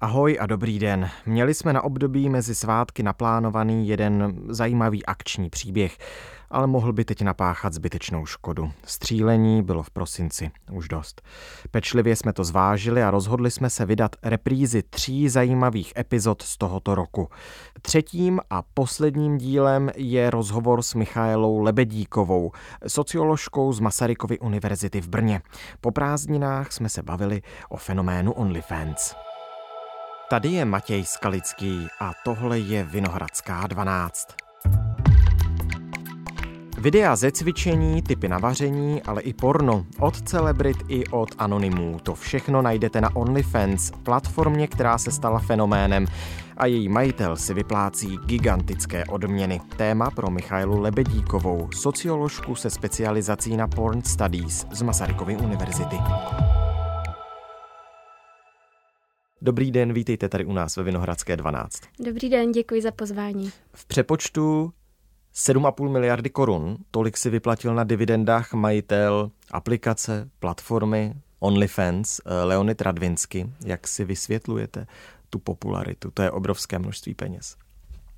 Ahoj a dobrý den. Měli jsme na období mezi svátky naplánovaný jeden zajímavý akční příběh, ale mohl by teď napáchat zbytečnou škodu. Střílení bylo v prosinci, už dost. Pečlivě jsme to zvážili a rozhodli jsme se vydat reprízy tří zajímavých epizod z tohoto roku. Třetím a posledním dílem je rozhovor s Michailou Lebedíkovou, socioložkou z Masarykovy univerzity v Brně. Po prázdninách jsme se bavili o fenoménu OnlyFans. Tady je Matěj Skalický a tohle je Vinohradská 12. Videa ze cvičení, typy na vaření, ale i porno, od celebrit i od anonymů. To všechno najdete na OnlyFans, platformě, která se stala fenoménem a její majitel si vyplácí gigantické odměny. Téma pro Michailu Lebedíkovou, socioložku se specializací na porn studies z Masarykovy univerzity. Dobrý den, vítejte tady u nás ve Vinohradské 12. Dobrý den, děkuji za pozvání. V přepočtu 7,5 miliardy korun, tolik si vyplatil na dividendách majitel aplikace, platformy OnlyFans eh, Leonid Radvinsky. Jak si vysvětlujete tu popularitu? To je obrovské množství peněz.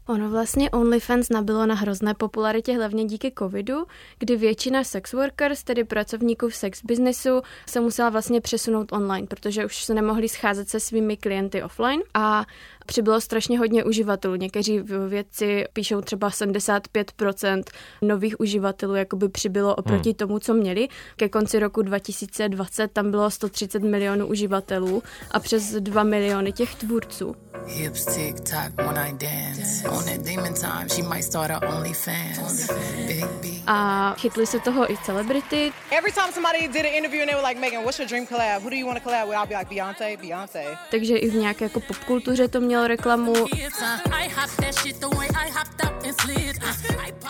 Ono vlastně OnlyFans nabilo na hrozné popularitě hlavně díky covidu, kdy většina sex workers, tedy pracovníků v sex businessu, se musela vlastně přesunout online, protože už se nemohli scházet se svými klienty offline. A přibylo strašně hodně uživatelů. Někteří vědci píšou třeba 75% nových uživatelů, jako by přibylo oproti hmm. tomu, co měli. Ke konci roku 2020 tam bylo 130 milionů uživatelů a přes 2 miliony těch tvůrců. Hips tick tock when I dance. On that demon time, she might start her OnlyFans. A chytli se toho i celebrity. Every time somebody did an interview and they were like, Megan, what's your dream collab? Who do you want to collab with? I'll be like, Beyonce, Beyonce. Takže i v nějaké jako popkultuře to mělo měl reklamu.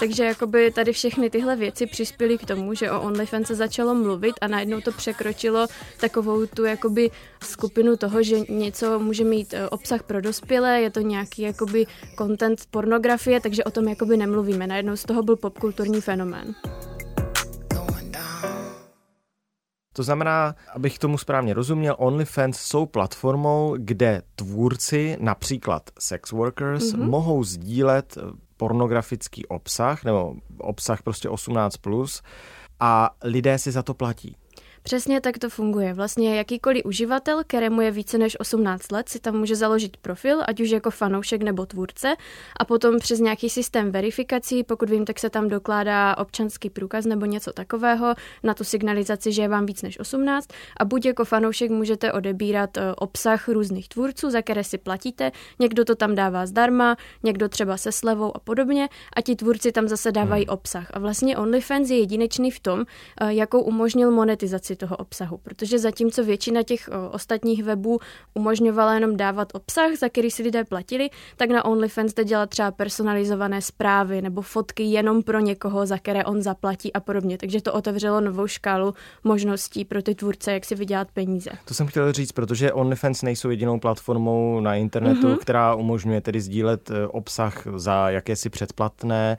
Takže jakoby tady všechny tyhle věci přispěly k tomu, že o OnlyFans se začalo mluvit a najednou to překročilo takovou tu jakoby skupinu toho, že něco může mít e, obsah pro dospělé, je to nějaký jakoby content pornografie, takže o tom jakoby nemluvíme. Najednou z toho byl popkulturní fenomén. To znamená, abych tomu správně rozuměl, OnlyFans jsou platformou, kde tvůrci, například sex workers, mm-hmm. mohou sdílet pornografický obsah nebo obsah prostě 18+, plus, a lidé si za to platí. Přesně tak to funguje. Vlastně jakýkoliv uživatel, kterému je více než 18 let, si tam může založit profil, ať už jako fanoušek nebo tvůrce, a potom přes nějaký systém verifikací, pokud vím, tak se tam dokládá občanský průkaz nebo něco takového na tu signalizaci, že je vám víc než 18 a buď jako fanoušek můžete odebírat e, obsah různých tvůrců, za které si platíte, někdo to tam dává zdarma, někdo třeba se slevou a podobně a ti tvůrci tam zase dávají hmm. obsah. A vlastně OnlyFans je jedinečný v tom, e, jakou umožnil monetizaci toho obsahu, protože zatímco většina těch ostatních webů umožňovala jenom dávat obsah, za který si lidé platili, tak na OnlyFans jde dělat třeba personalizované zprávy nebo fotky jenom pro někoho, za které on zaplatí a podobně. Takže to otevřelo novou škálu možností pro ty tvůrce, jak si vydělat peníze. To jsem chtěl říct, protože OnlyFans nejsou jedinou platformou na internetu, mm-hmm. která umožňuje tedy sdílet e, obsah za jakési předplatné.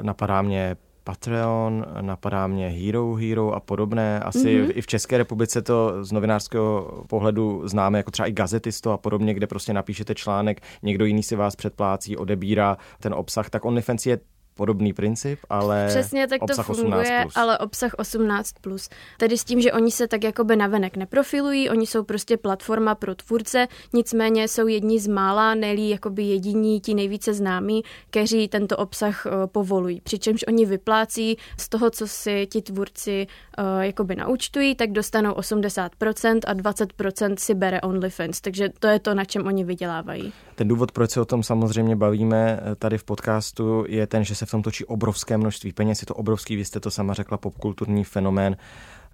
E, napadá mě Patreon, napadá mě Hero Hero a podobné. Asi mm-hmm. i v České republice to z novinářského pohledu známe jako třeba i gazetisto a podobně, kde prostě napíšete článek, někdo jiný si vás předplácí, odebírá ten obsah, tak OnlyFans je podobný princip, ale Přesně tak to funguje, ale obsah 18+. Plus. Tedy s tím, že oni se tak jakoby navenek neprofilují, oni jsou prostě platforma pro tvůrce, nicméně jsou jedni z mála, nelí jakoby jediní, ti nejvíce známí, kteří tento obsah uh, povolují. Přičemž oni vyplácí z toho, co si ti tvůrci uh, jakoby naučtují, tak dostanou 80% a 20% si bere OnlyFans, takže to je to, na čem oni vydělávají. Ten důvod, proč se o tom samozřejmě bavíme eh, tady v podcastu, je ten, že se v tom točí obrovské množství peněz. Je to obrovský, vy jste to sama řekla, popkulturní fenomén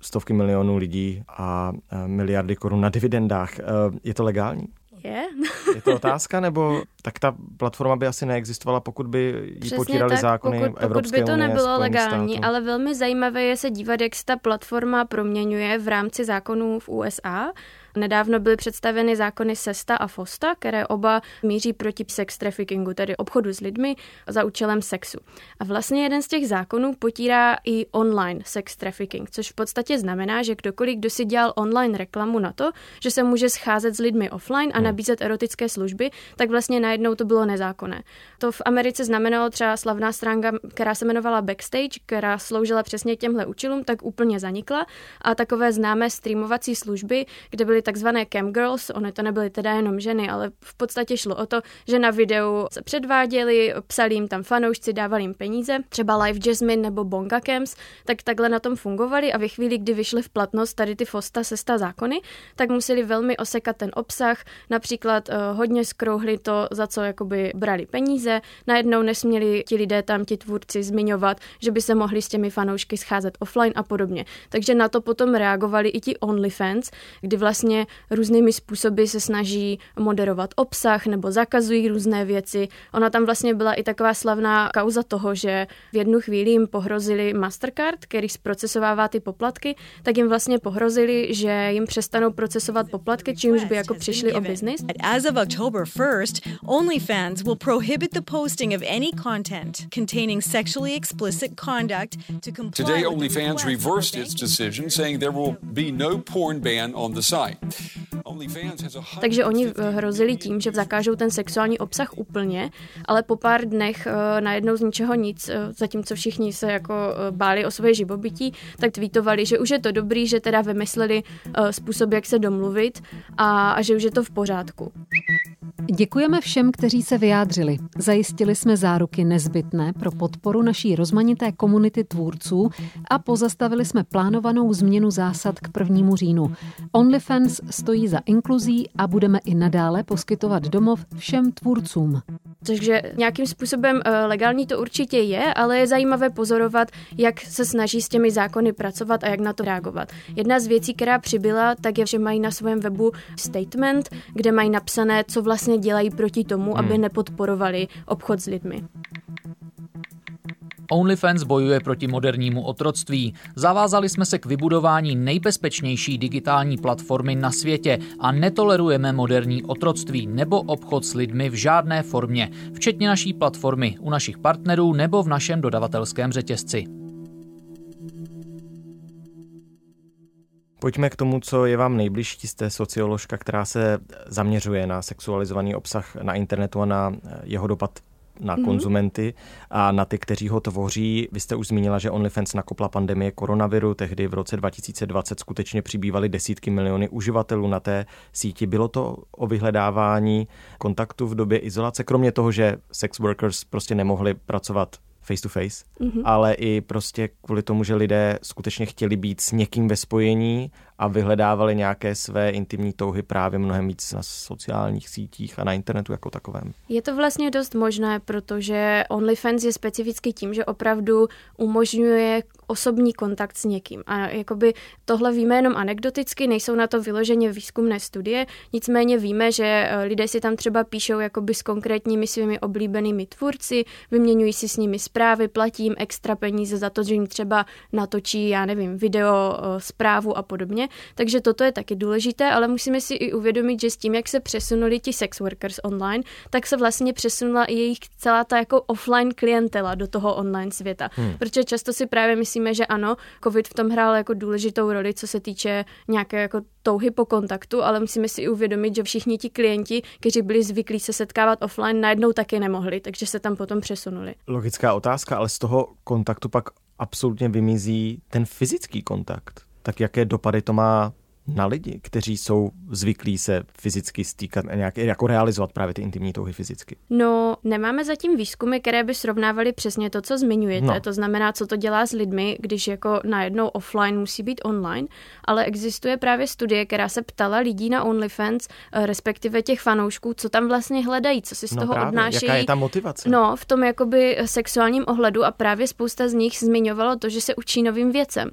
stovky milionů lidí a eh, miliardy korun na dividendách. Eh, je to legální? Je. je to otázka, nebo tak ta platforma by asi neexistovala, pokud by ji Přesně potírali tak, zákony pokud, Evropské pokud by to unie, nebylo legální, států. ale velmi zajímavé je se dívat, jak se ta platforma proměňuje v rámci zákonů v USA Nedávno byly představeny zákony SESTA a FOSTA, které oba míří proti sex traffickingu, tedy obchodu s lidmi za účelem sexu. A vlastně jeden z těch zákonů potírá i online sex trafficking, což v podstatě znamená, že kdokoliv, kdo si dělal online reklamu na to, že se může scházet s lidmi offline a hmm. nabízet erotické služby, tak vlastně najednou to bylo nezákonné. To v Americe znamenalo třeba slavná stránka, která se jmenovala Backstage, která sloužila přesně těmhle účelům, tak úplně zanikla a takové známé streamovací služby, kde byly takzvané camgirls, ony to nebyly teda jenom ženy, ale v podstatě šlo o to, že na videu se předváděli, psali jim tam fanoušci, dávali jim peníze, třeba Live Jasmine nebo Bonga Camps, tak takhle na tom fungovali a ve chvíli, kdy vyšly v platnost tady ty FOSTA, SESTA zákony, tak museli velmi osekat ten obsah, například uh, hodně skrouhli to, za co jakoby brali peníze, najednou nesměli ti lidé tam, ti tvůrci zmiňovat, že by se mohli s těmi fanoušky scházet offline a podobně. Takže na to potom reagovali i ti OnlyFans, kdy vlastně různými způsoby se snaží moderovat obsah nebo zakazují různé věci. Ona tam vlastně byla i taková slavná kauza toho, že v jednu chvíli jim pohrozili Mastercard, který zprocesovává ty poplatky, tak jim vlastně pohrozili, že jim přestanou procesovat poplatky, čímž by jako přišli o biznis. As of October 1st, OnlyFans will prohibit the posting of any content containing sexually explicit conduct to comply Today OnlyFans reversed its decision saying there will be no porn ban on the site. Takže oni eh, hrozili tím, že zakážou ten sexuální obsah úplně, ale po pár dnech uh, najednou z ničeho nic, uh, zatímco všichni se jako báli o svoje živobytí, tak tweetovali, že už je to dobrý, že teda vymysleli způsob, jak se domluvit a, a že už je to v pořádku. Děkujeme všem, kteří se vyjádřili. Zajistili jsme záruky nezbytné pro podporu naší rozmanité komunity tvůrců a pozastavili jsme plánovanou změnu zásad k prvnímu říjnu. OnlyFans stojí za inkluzí a budeme i nadále poskytovat domov všem tvůrcům. Takže nějakým způsobem eh, legální to určitě je, ale je zajímavé pozorovat, jak se snaží s těmi zákony pracovat a jak na to reagovat. Jedna z věcí, která přibyla, tak je, že mají na svém webu statement, kde mají napsané, co vlastně dělají proti tomu, hmm. aby nepodporovali obchod s lidmi. OnlyFans bojuje proti modernímu otroctví. Zavázali jsme se k vybudování nejbezpečnější digitální platformy na světě a netolerujeme moderní otroctví nebo obchod s lidmi v žádné formě, včetně naší platformy u našich partnerů nebo v našem dodavatelském řetězci. Pojďme k tomu, co je vám nejbližší. Jste socioložka, která se zaměřuje na sexualizovaný obsah na internetu a na jeho dopad na mm-hmm. konzumenty a na ty, kteří ho tvoří. Vy jste už zmínila, že OnlyFans nakopla pandemie koronaviru. Tehdy v roce 2020 skutečně přibývaly desítky miliony uživatelů na té síti. Bylo to o vyhledávání kontaktu v době izolace, kromě toho, že sex workers prostě nemohli pracovat face to face, mm-hmm. ale i prostě kvůli tomu, že lidé skutečně chtěli být s někým ve spojení a vyhledávali nějaké své intimní touhy právě mnohem víc na sociálních sítích a na internetu jako takovém. Je to vlastně dost možné, protože OnlyFans je specificky tím, že opravdu umožňuje osobní kontakt s někým. A jakoby tohle víme jenom anekdoticky, nejsou na to vyloženě výzkumné studie, nicméně víme, že eh, lidé si tam třeba píšou jakoby s konkrétními svými oblíbenými tvůrci, vyměňují si s nimi zprávy, platí jim extra peníze za to, že jim třeba natočí, já nevím, video, eh, zprávu a podobně. Takže toto je taky důležité, ale musíme si i uvědomit, že s tím, jak se přesunuli ti sex workers online, tak se vlastně přesunula i jejich celá ta jako offline klientela do toho online světa. Hmm. Protože často si právě myslíme, že ano, COVID v tom hrál jako důležitou roli, co se týče nějaké jako touhy po kontaktu, ale musíme si i uvědomit, že všichni ti klienti, kteří byli zvyklí se setkávat offline, najednou taky nemohli, takže se tam potom přesunuli. Logická otázka, ale z toho kontaktu pak absolutně vymizí ten fyzický kontakt tak jaké dopady to má na lidi, kteří jsou zvyklí se fyzicky stýkat a nějak jako realizovat právě ty intimní touhy fyzicky? No, nemáme zatím výzkumy, které by srovnávaly přesně to, co zmiňujete. No. To znamená, co to dělá s lidmi, když jako najednou offline musí být online, ale existuje právě studie, která se ptala lidí na OnlyFans, eh, respektive těch fanoušků, co tam vlastně hledají, co si z no toho právě. odnášejí. Jaká je ta motivace? No, v tom jakoby sexuálním ohledu a právě spousta z nich zmiňovalo to, že se učí novým věcem.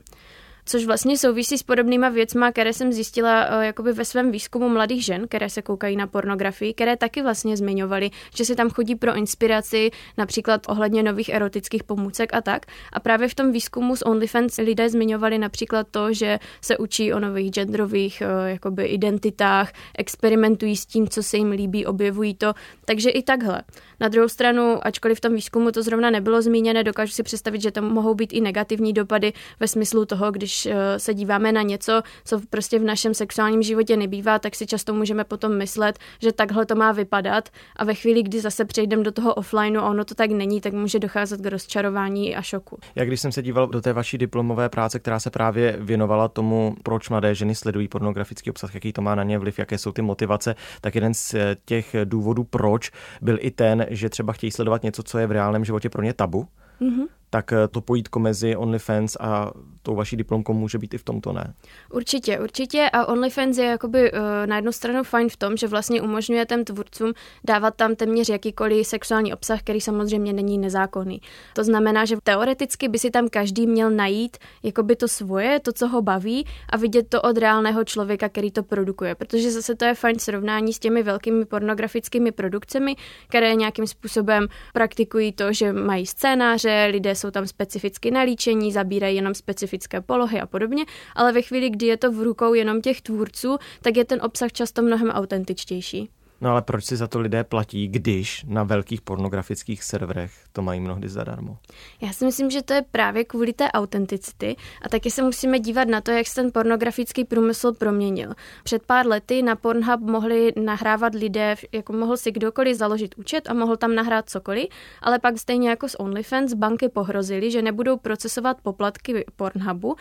Což vlastně souvisí s podobnýma věcma, které jsem zjistila uh, jakoby ve svém výzkumu mladých žen, které se koukají na pornografii, které taky vlastně zmiňovaly, že si tam chodí pro inspiraci, například ohledně nových erotických pomůcek a tak. A právě v tom výzkumu s OnlyFans lidé zmiňovali například to, že se učí o nových genderových uh, jakoby identitách, experimentují s tím, co se jim líbí, objevují to. Takže i takhle. Na druhou stranu, ačkoliv v tom výzkumu to zrovna nebylo zmíněné, dokážu si představit, že tam mohou být i negativní dopady ve smyslu toho, když eh, se díváme na něco, co prostě v našem sexuálním životě nebývá, tak si často můžeme potom myslet, že takhle to má vypadat a ve chvíli, kdy zase přejdeme do toho offlineu a ono to tak není, tak může docházet k rozčarování a šoku. Jak když jsem se díval do té vaší diplomové práce, která se právě věnovala tomu, proč mladé ženy sledují pornografický obsah, jaký to má na ně vliv, jaké jsou ty motivace, tak jeden z těch důvodů, proč, byl i ten, že třeba chtějí sledovat něco, co je v reálném životě pro ně tabu. Mm-hmm tak eh, to pojítko mezi OnlyFans a tou vaší diplomkou může být i v tomto, ne? Určitě, určitě a OnlyFans je jakoby uh, na jednu stranu fajn v tom, že vlastně umožňuje těm tvůrcům dávat tam téměř jakýkoliv sexuální obsah, který samozřejmě není nezákonný. To znamená, že teoreticky by si tam každý měl najít jakoby to svoje, to, co ho baví a vidět to od reálného člověka, který to produkuje, protože zase to je fajn srovnání s těmi velkými pornografickými produkcemi, které nějakým způsobem praktikují to, že mají scénáře, lidé jsou tam specificky nalíčení, zabírají jenom specifické polohy a podobně, ale ve chvíli, kdy je to v rukou jenom těch tvůrců, tak je ten obsah často mnohem autentičtější. No ale proč si za to lidé platí, když na velkých pornografických serverech to mají mnohdy zadarmo? Já si myslím, že to je právě kvůli té autenticity a taky se musíme dívat na to, jak se ten pornografický průmysl proměnil. Před pár lety na Pornhub mohli nahrávat lidé, jako mohl si kdokoliv založit účet a mohl tam nahrát cokoliv, ale pak stejně jako s OnlyFans banky pohrozily, že nebudou procesovat poplatky Pornhubu.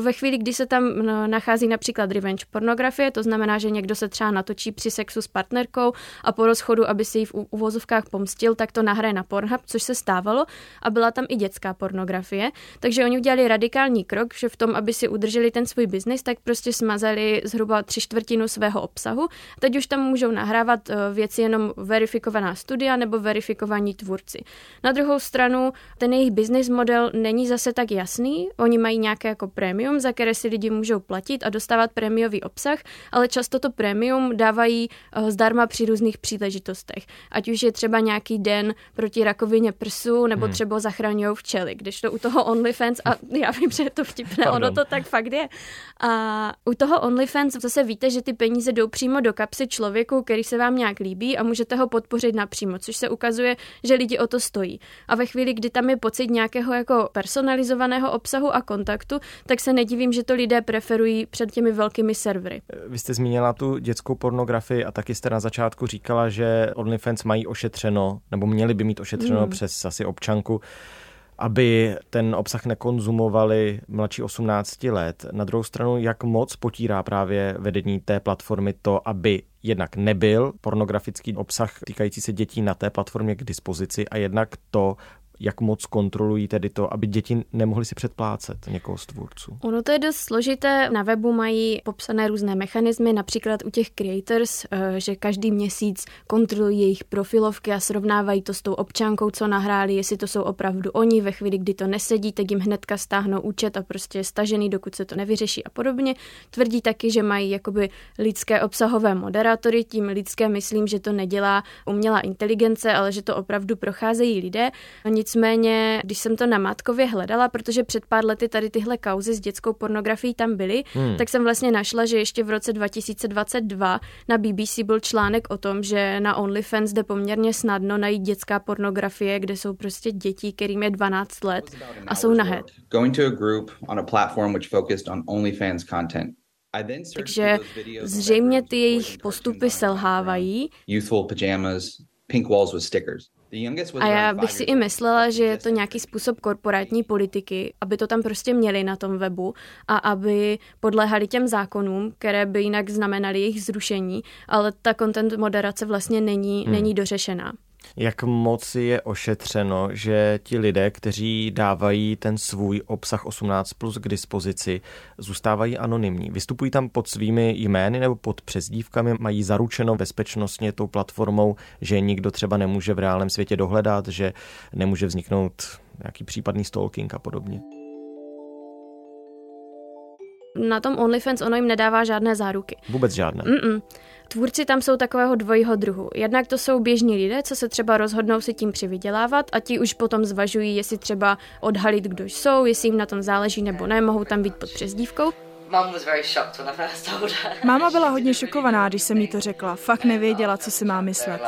Ve chvíli, kdy se tam no, nachází například revenge pornografie, to znamená, že někdo se třeba natočí při sexu s partnerkou, manželkou a po rozchodu, aby si ji v uvozovkách pomstil, tak to nahraje na Pornhub, což se stávalo a byla tam i dětská pornografie. Takže oni udělali radikální krok, že v tom, aby si udrželi ten svůj biznis, tak prostě smazali zhruba tři čtvrtinu svého obsahu. Teď už tam můžou nahrávat eh, věci jenom verifikovaná studia nebo verifikovaní tvůrci. Na druhou stranu, ten jejich business model není zase tak jasný. Oni mají nějaké jako prémium, za které si lidi můžou platit a dostávat prémiový obsah, ale často to prémium dávají eh, při různých příležitostech. Ať už je třeba nějaký den proti rakovině prsu, nebo hmm. třeba zachraňují včely, když to u toho OnlyFans, a já vím, že je to vtipné, Pardon. ono to tak fakt je. A u toho OnlyFans zase víte, že ty peníze jdou přímo do kapsy člověku, který se vám nějak líbí a můžete ho podpořit napřímo, což se ukazuje, že lidi o to stojí. A ve chvíli, kdy tam je pocit nějakého jako personalizovaného obsahu a kontaktu, tak se nedivím, že to lidé preferují před těmi velkými servery. Vy jste zmínila tu dětskou pornografii a taky jste na začátku říkala, že OnlyFans mají ošetřeno, nebo měli by mít ošetřeno mm. přes asi občanku, aby ten obsah nekonzumovali mladší 18 let. Na druhou stranu, jak moc potírá právě vedení té platformy to, aby jednak nebyl pornografický obsah týkající se dětí na té platformě k dispozici a jednak to, jak moc kontrolují tedy to, aby děti nemohly si předplácet někoho z tvůrců? Ono to je dost složité. Na webu mají popsané různé mechanismy, například u těch creators, eh, že každý měsíc kontrolují jejich profilovky a srovnávají to s tou občankou, co nahráli, jestli to jsou opravdu oni. Ve chvíli, kdy to nesedí, tak jim hnedka stáhnou účet a prostě je stažený, dokud se to nevyřeší a podobně. Tvrdí taky, že mají jakoby lidské obsahové moderátory, tím lidské myslím, že to nedělá umělá inteligence, ale že to opravdu procházejí lidé. Oni Nicméně, když jsem to na Mátkově hledala, protože před pár lety tady tyhle kauzy s dětskou pornografií tam byly, hmm. tak jsem vlastně našla, že ještě v roce 2022 na BBC byl článek o tom, že na OnlyFans jde poměrně snadno najít dětská pornografie, kde jsou prostě děti, kterým je 12 let a jsou nahé. Going to a group on a platform which focused on OnlyFans content takže zřejmě ty jejich postupy selhávají. Youthful pajamas, pink walls with stickers. A já bych si i myslela, že je to nějaký způsob korporátní politiky, aby to tam prostě měli na tom webu a aby podléhali těm zákonům, které by jinak znamenaly jejich zrušení, ale ta content moderace vlastně není, hmm. není dořešená jak moc je ošetřeno, že ti lidé, kteří dávají ten svůj obsah 18 plus k dispozici, zůstávají anonymní. Vystupují tam pod svými jmény nebo pod přezdívkami, mají zaručeno bezpečnostně tou platformou, že nikdo třeba nemůže v reálném světě dohledat, že nemůže vzniknout nějaký případný stalking a podobně. Na tom OnlyFans ono jim nedává žádné záruky. Vůbec žádné. Mm-mm. Tvůrci tam jsou takového dvojího druhu. Jednak to jsou běžní lidé, co se třeba rozhodnou si tím přivydělávat a ti už potom zvažují, jestli třeba odhalit, kdo jsou, jestli jim na tom záleží nebo ne, mohou tam být pod přezdívkou. Máma byla hodně šokovaná, když jsem jí to řekla. Fakt nevěděla, co si má myslet.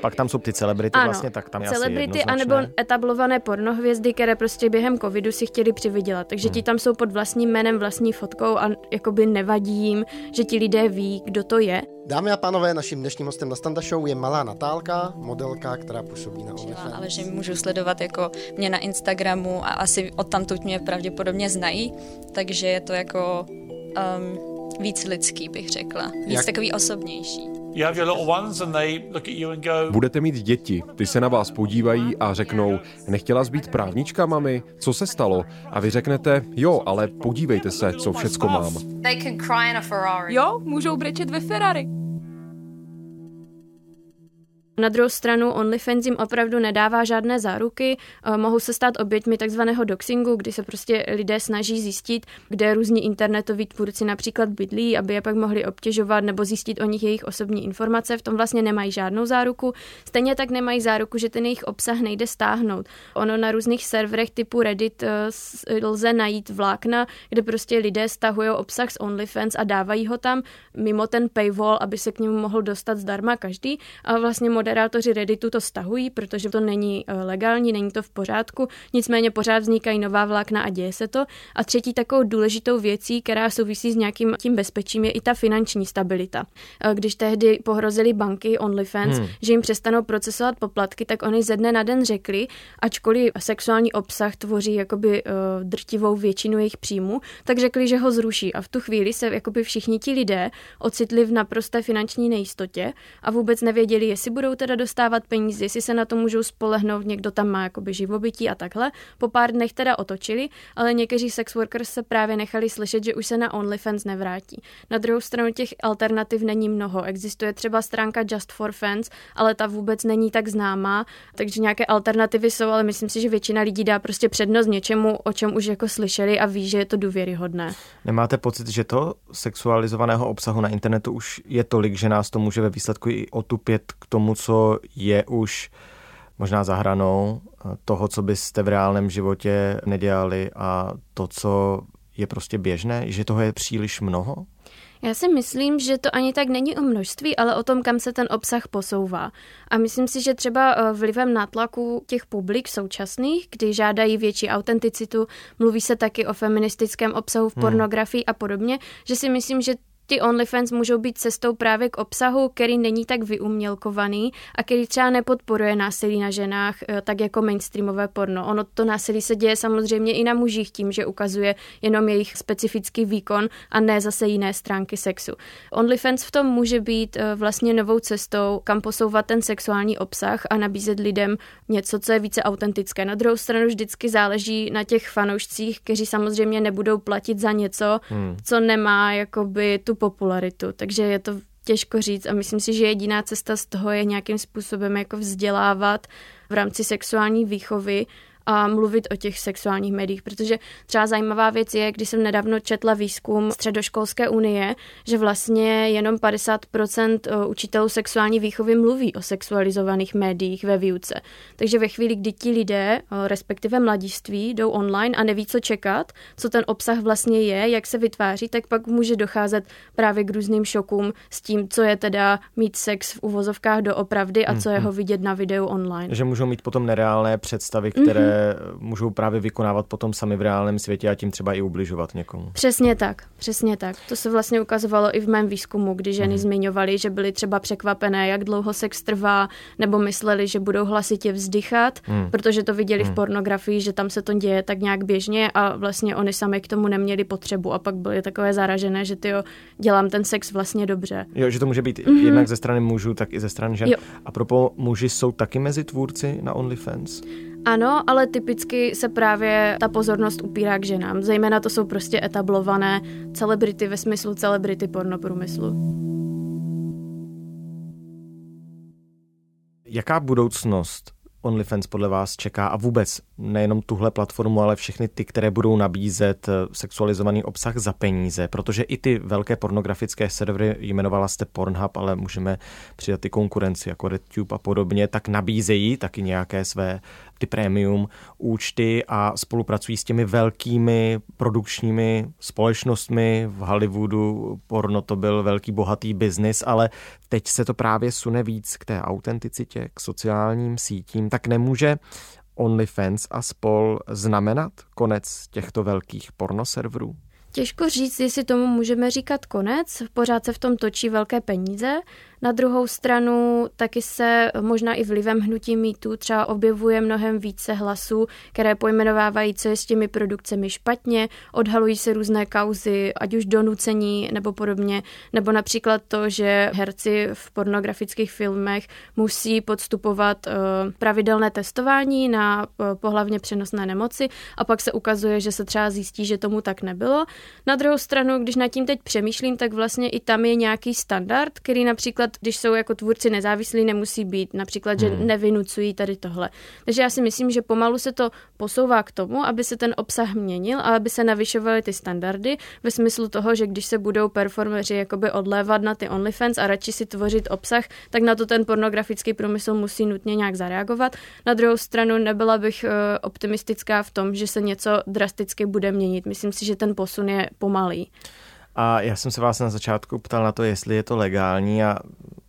Pak tam jsou ty celebrity ano, vlastně, tak tam je celebrity asi anebo etablované pornohvězdy, které prostě během covidu si chtěli přivydělat. Takže hmm. ti tam jsou pod vlastním jménem, vlastní fotkou a jakoby nevadí jim, že ti lidé ví, kdo to je. Dámy a pánové, naším dnešním hostem na Standa Show je malá Natálka, modelka, která působí na OnlyFans. Ale že můžu sledovat jako mě na Instagramu a asi odtamtud mě pravděpodobně znají, takže je to jako um, víc lidský, bych řekla. Víc Jak? takový osobnější. Budete mít děti, ty se na vás podívají a řeknou, nechtěla jsi být právnička, mami? Co se stalo? A vy řeknete, jo, ale podívejte se, co všecko mám. Jo, můžou brečet ve Ferrari. Na druhou stranu OnlyFans jim opravdu nedává žádné záruky, eh, mohou se stát oběťmi takzvaného doxingu, kdy se prostě lidé snaží zjistit, kde různí internetoví tvůrci například bydlí, aby je pak mohli obtěžovat nebo zjistit o nich jejich osobní informace. V tom vlastně nemají žádnou záruku. Stejně tak nemají záruku, že ten jejich obsah nejde stáhnout. Ono na různých serverech typu Reddit eh, lze najít vlákna, kde prostě lidé stahují obsah z OnlyFans a dávají ho tam mimo ten paywall, aby se k němu mohl dostat zdarma každý. A vlastně moderátoři Redditu to stahují, protože to není eh, legální, není to v pořádku, nicméně pořád vznikají nová vlákna a děje se to. A třetí takovou důležitou věcí, která souvisí s nějakým tím bezpečím, je i ta finanční stabilita. Eh, když tehdy pohrozili banky OnlyFans, hmm. že jim přestanou procesovat poplatky, tak oni ze dne na den řekli, ačkoliv sexuální obsah tvoří jakoby uh, drtivou většinu jejich příjmu, tak řekli, že ho zruší. A v tu chvíli se jakoby všichni ti lidé ocitli v naprosté finanční nejistotě a vůbec nevěděli, jestli budou teda dostávat peníze, jestli se na to můžou spolehnout, někdo tam má jakoby živobytí a takhle. Po pár dnech teda otočili, ale někteří sex workers se právě nechali slyšet, že už se na OnlyFans nevrátí. Na druhou stranu těch alternativ není mnoho. Existuje třeba stránka Just for Fans, ale ta vůbec není tak známá, takže nějaké alternativy jsou, ale myslím si, že většina lidí dá prostě přednost něčemu, o čem už jako slyšeli a ví, že je to důvěryhodné. Nemáte pocit, že to sexualizovaného obsahu na internetu už je tolik, že nás to může ve výsledku i otupět k tomu, co co je už možná za hranou eh, toho, co byste v reálném životě nedělali a to, co je prostě běžné, že toho je příliš mnoho? Já si myslím, že to ani tak není o množství, ale o tom, kam se ten obsah posouvá. A myslím si, že třeba eh, vlivem nátlaku těch publik současných, kdy žádají větší autenticitu, mluví se taky o feministickém obsahu v hmm. pornografii hmm. a podobně, že si myslím, že ty OnlyFans můžou být cestou právě k obsahu, který není tak vyumělkovaný a který třeba nepodporuje násilí na ženách, eh, tak jako mainstreamové porno. Ono to násilí se děje samozřejmě i na mužích tím, že ukazuje jenom jejich specifický výkon a ne zase jiné stránky sexu. OnlyFans v tom může být eh, vlastně novou cestou, kam posouvat ten sexuální obsah a nabízet lidem něco, co je více autentické. Na druhou stranu vždycky záleží na těch fanoušcích, kteří samozřejmě nebudou platit za něco, hmm. co nemá jakoby tu popularitu, takže je to těžko říct a myslím si, že jediná cesta z toho je nějakým způsobem jako vzdělávat v rámci sexuální výchovy a mluvit o těch sexuálních médiích, protože třeba zajímavá věc je, když jsem nedávno četla výzkum Středoškolské unie, že vlastně jenom 50% eh, učitelů sexuální výchovy mluví o sexualizovaných médiích ve výuce. Takže ve chvíli, kdy ti lidé, eh, respektive mladiství, jdou online a neví, co čekat, co ten obsah vlastně je, jak se vytváří, tak pak může docházet právě k různým šokům s tím, co je teda mít sex v uvozovkách doopravdy a co je ho vidět na videu online. Že můžou mít potom nereálné představy, které mm-hmm můžou právě vykonávat potom sami v reálném světě a tím třeba i ubližovat někomu. Přesně tak, přesně tak. To se vlastně ukazovalo i v mém výzkumu, kdy ženy hmm. zmiňovaly, že byly třeba překvapené, jak dlouho sex trvá, nebo mysleli, že budou hlasitě vzdychat, hmm. protože to viděli hmm. v pornografii, že tam se to děje tak nějak běžně a vlastně oni sami k tomu neměli potřebu a pak byly takové zaražené, že ty dělám ten sex vlastně dobře. Jo, že to může být mm-hmm. jednak ze strany mužů, tak i ze strany žen. Jo. A propo muži jsou taky mezi tvůrci na OnlyFans? Ano, ale typicky se právě ta pozornost upírá k ženám. Zejména to jsou prostě etablované celebrity ve smyslu celebrity pornoprůmyslu. Jaká budoucnost OnlyFans podle vás čeká a vůbec nejenom tuhle platformu, ale všechny ty, které budou nabízet eh, sexualizovaný obsah za peníze, protože i ty velké pornografické servery, jmenovala jste Pornhub, ale můžeme přidat i konkurenci jako RedTube a podobně, tak nabízejí taky nějaké své ty premium účty a spolupracují s těmi velkými produkčními společnostmi. V Hollywoodu porno to byl velký bohatý biznis, ale teď se to právě sune víc k té autenticitě, k sociálním sítím, tak nemůže OnlyFans a spol znamenat konec těchto velkých pornoserverů? Těžko říct, jestli tomu můžeme říkat konec. Pořád se v tom točí velké peníze na druhou stranu taky se možná i vlivem hnutí mýtu třeba objevuje mnohem více hlasů, které pojmenovávají, co je s těmi produkcemi špatně, odhalují se různé kauzy, ať už donucení nebo podobně, nebo například to, že herci v pornografických filmech musí podstupovat uh, pravidelné testování na uh, pohlavně přenosné nemoci a pak se ukazuje, že se třeba zjistí, že tomu tak nebylo. Na druhou stranu, když nad tím teď přemýšlím, tak vlastně i tam je nějaký standard, který například například, když jsou jako tvůrci nezávislí, nemusí být. Například, že hmm. nevynucují tady tohle. Takže já si myslím, že pomalu se to posouvá k tomu, aby se ten obsah měnil a aby se navyšovaly ty standardy ve smyslu toho, že když se budou performeři jakoby odlévat na ty OnlyFans a radši si tvořit obsah, tak na to ten pornografický průmysl musí nutně nějak zareagovat. Na druhou stranu nebyla bych eh, optimistická v tom, že se něco drasticky bude měnit. Myslím si, že ten posun je pomalý. A já jsem se vás na začátku ptal na to, jestli je to legální a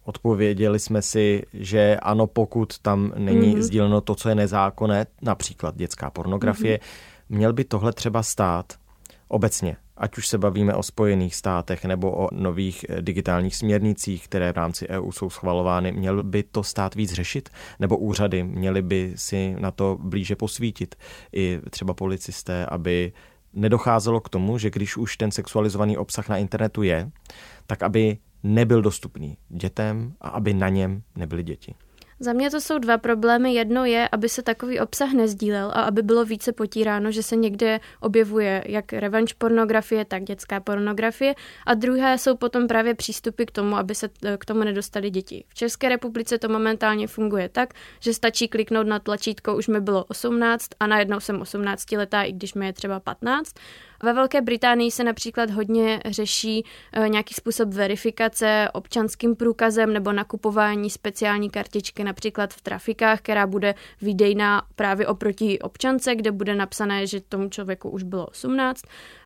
odpověděli jsme si, že ano, pokud tam není mm-hmm. sdíleno to, co je nezákonné, například dětská pornografie, mm-hmm. měl by tohle třeba stát obecně, ať už se bavíme o Spojených státech nebo o nových eh, digitálních směrnicích, které v rámci EU jsou schvalovány, měl by to stát víc řešit? Nebo úřady měly by si na to blíže posvítit? I třeba policisté, aby nedocházelo k tomu, že když už ten sexualizovaný obsah na internetu je, tak aby nebyl dostupný dětem a aby na něm nebyly děti. Za mě to jsou dva problémy. Jedno je, aby se takový obsah nezdílel a aby bylo více potíráno, že se někde objevuje jak revenge pornografie, tak dětská pornografie. A druhé jsou potom právě přístupy k tomu, aby se k tomu nedostali děti. V České republice to momentálně funguje tak, že stačí kliknout na tlačítko, už mi bylo 18 a najednou jsem 18 letá, i když mi je třeba 15. Ve Velké Británii se například hodně řeší eh, nějaký způsob verifikace občanským průkazem nebo nakupování speciální kartičky například v trafikách, která bude výdejná právě oproti občance, kde bude napsané, že tomu člověku už bylo 18.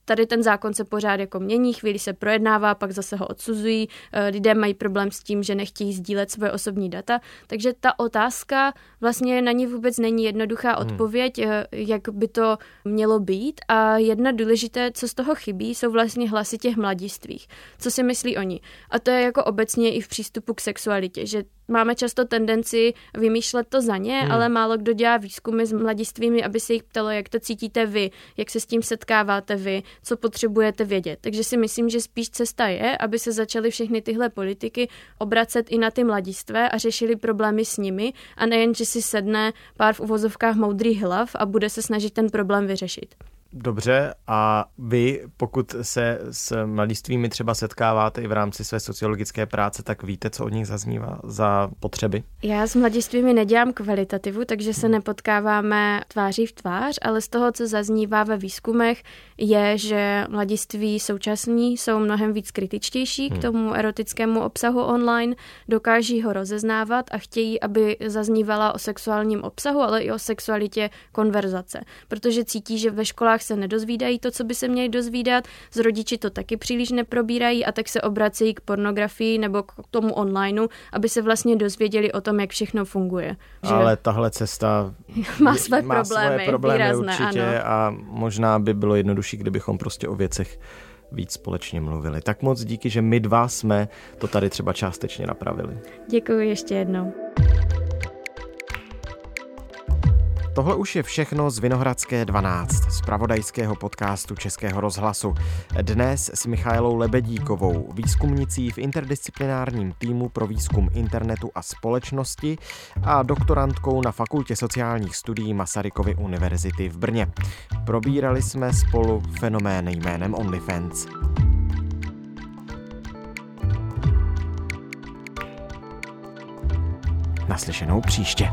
Tady ten zákon se pořád jako mění, chvíli se projednává, pak zase ho odsuzují. Eh, lidé mají problém s tím, že nechtějí sdílet svoje osobní data. Takže ta otázka vlastně na ní vůbec není jednoduchá hmm. odpověď, hmm. jak by to mělo být. A jedna důležité, co z toho chybí, jsou vlastně hlasy těch mladistvých. Co si myslí oni? A to je jako obecně i v přístupu k sexualitě, že máme často tendenci vymýšlet to za ně, hmm. ale málo kdo dělá výzkumy s mladistvými, aby se jich ptalo, jak to cítíte vy, jak se s tím setkáváte vy, co potřebujete vědět. Takže si myslím, že spíš cesta je, aby se začaly všechny tyhle politiky obracet i na ty mladistvé a řešili problémy s nimi a nejen, že si sedne pár v uvozovkách moudrých hlav a bude se snažit ten problém vyřešit. Dobře, a vy, pokud se s mladistvými třeba setkáváte i v rámci své sociologické práce, tak víte, co od nich zaznívá za potřeby? Já s mladistvými nedělám kvalitativu, takže se nepotkáváme tváří v tvář, ale z toho, co zaznívá ve výzkumech, je, že mladiství současní jsou mnohem víc kritičtější hmm. k tomu erotickému obsahu online, dokáží ho rozeznávat a chtějí, aby zaznívala o sexuálním obsahu, ale i o sexualitě konverzace, protože cítí, že ve školách se nedozvídají to, co by se měli dozvídat, z rodiči to taky příliš neprobírají a tak se obracejí k pornografii nebo k tomu onlineu, aby se vlastně dozvěděli o tom, jak všechno funguje. Že... Ale tahle cesta má své má problémy, své problémy výrazné, určitě ano. a možná by bylo jednodušší, kdybychom prostě o věcech víc společně mluvili. Tak moc díky, že my dva jsme to tady třeba částečně napravili. Děkuji ještě jednou. Tohle už je všechno z Vinohradské 12, z pravodajského podcastu Českého rozhlasu. Dnes s Michailou Lebedíkovou, výzkumnicí v interdisciplinárním týmu pro výzkum internetu a společnosti a doktorantkou na Fakultě sociálních studií Masarykovy univerzity v Brně. Probírali jsme spolu fenomén jménem OnlyFans. Naslyšenou příště.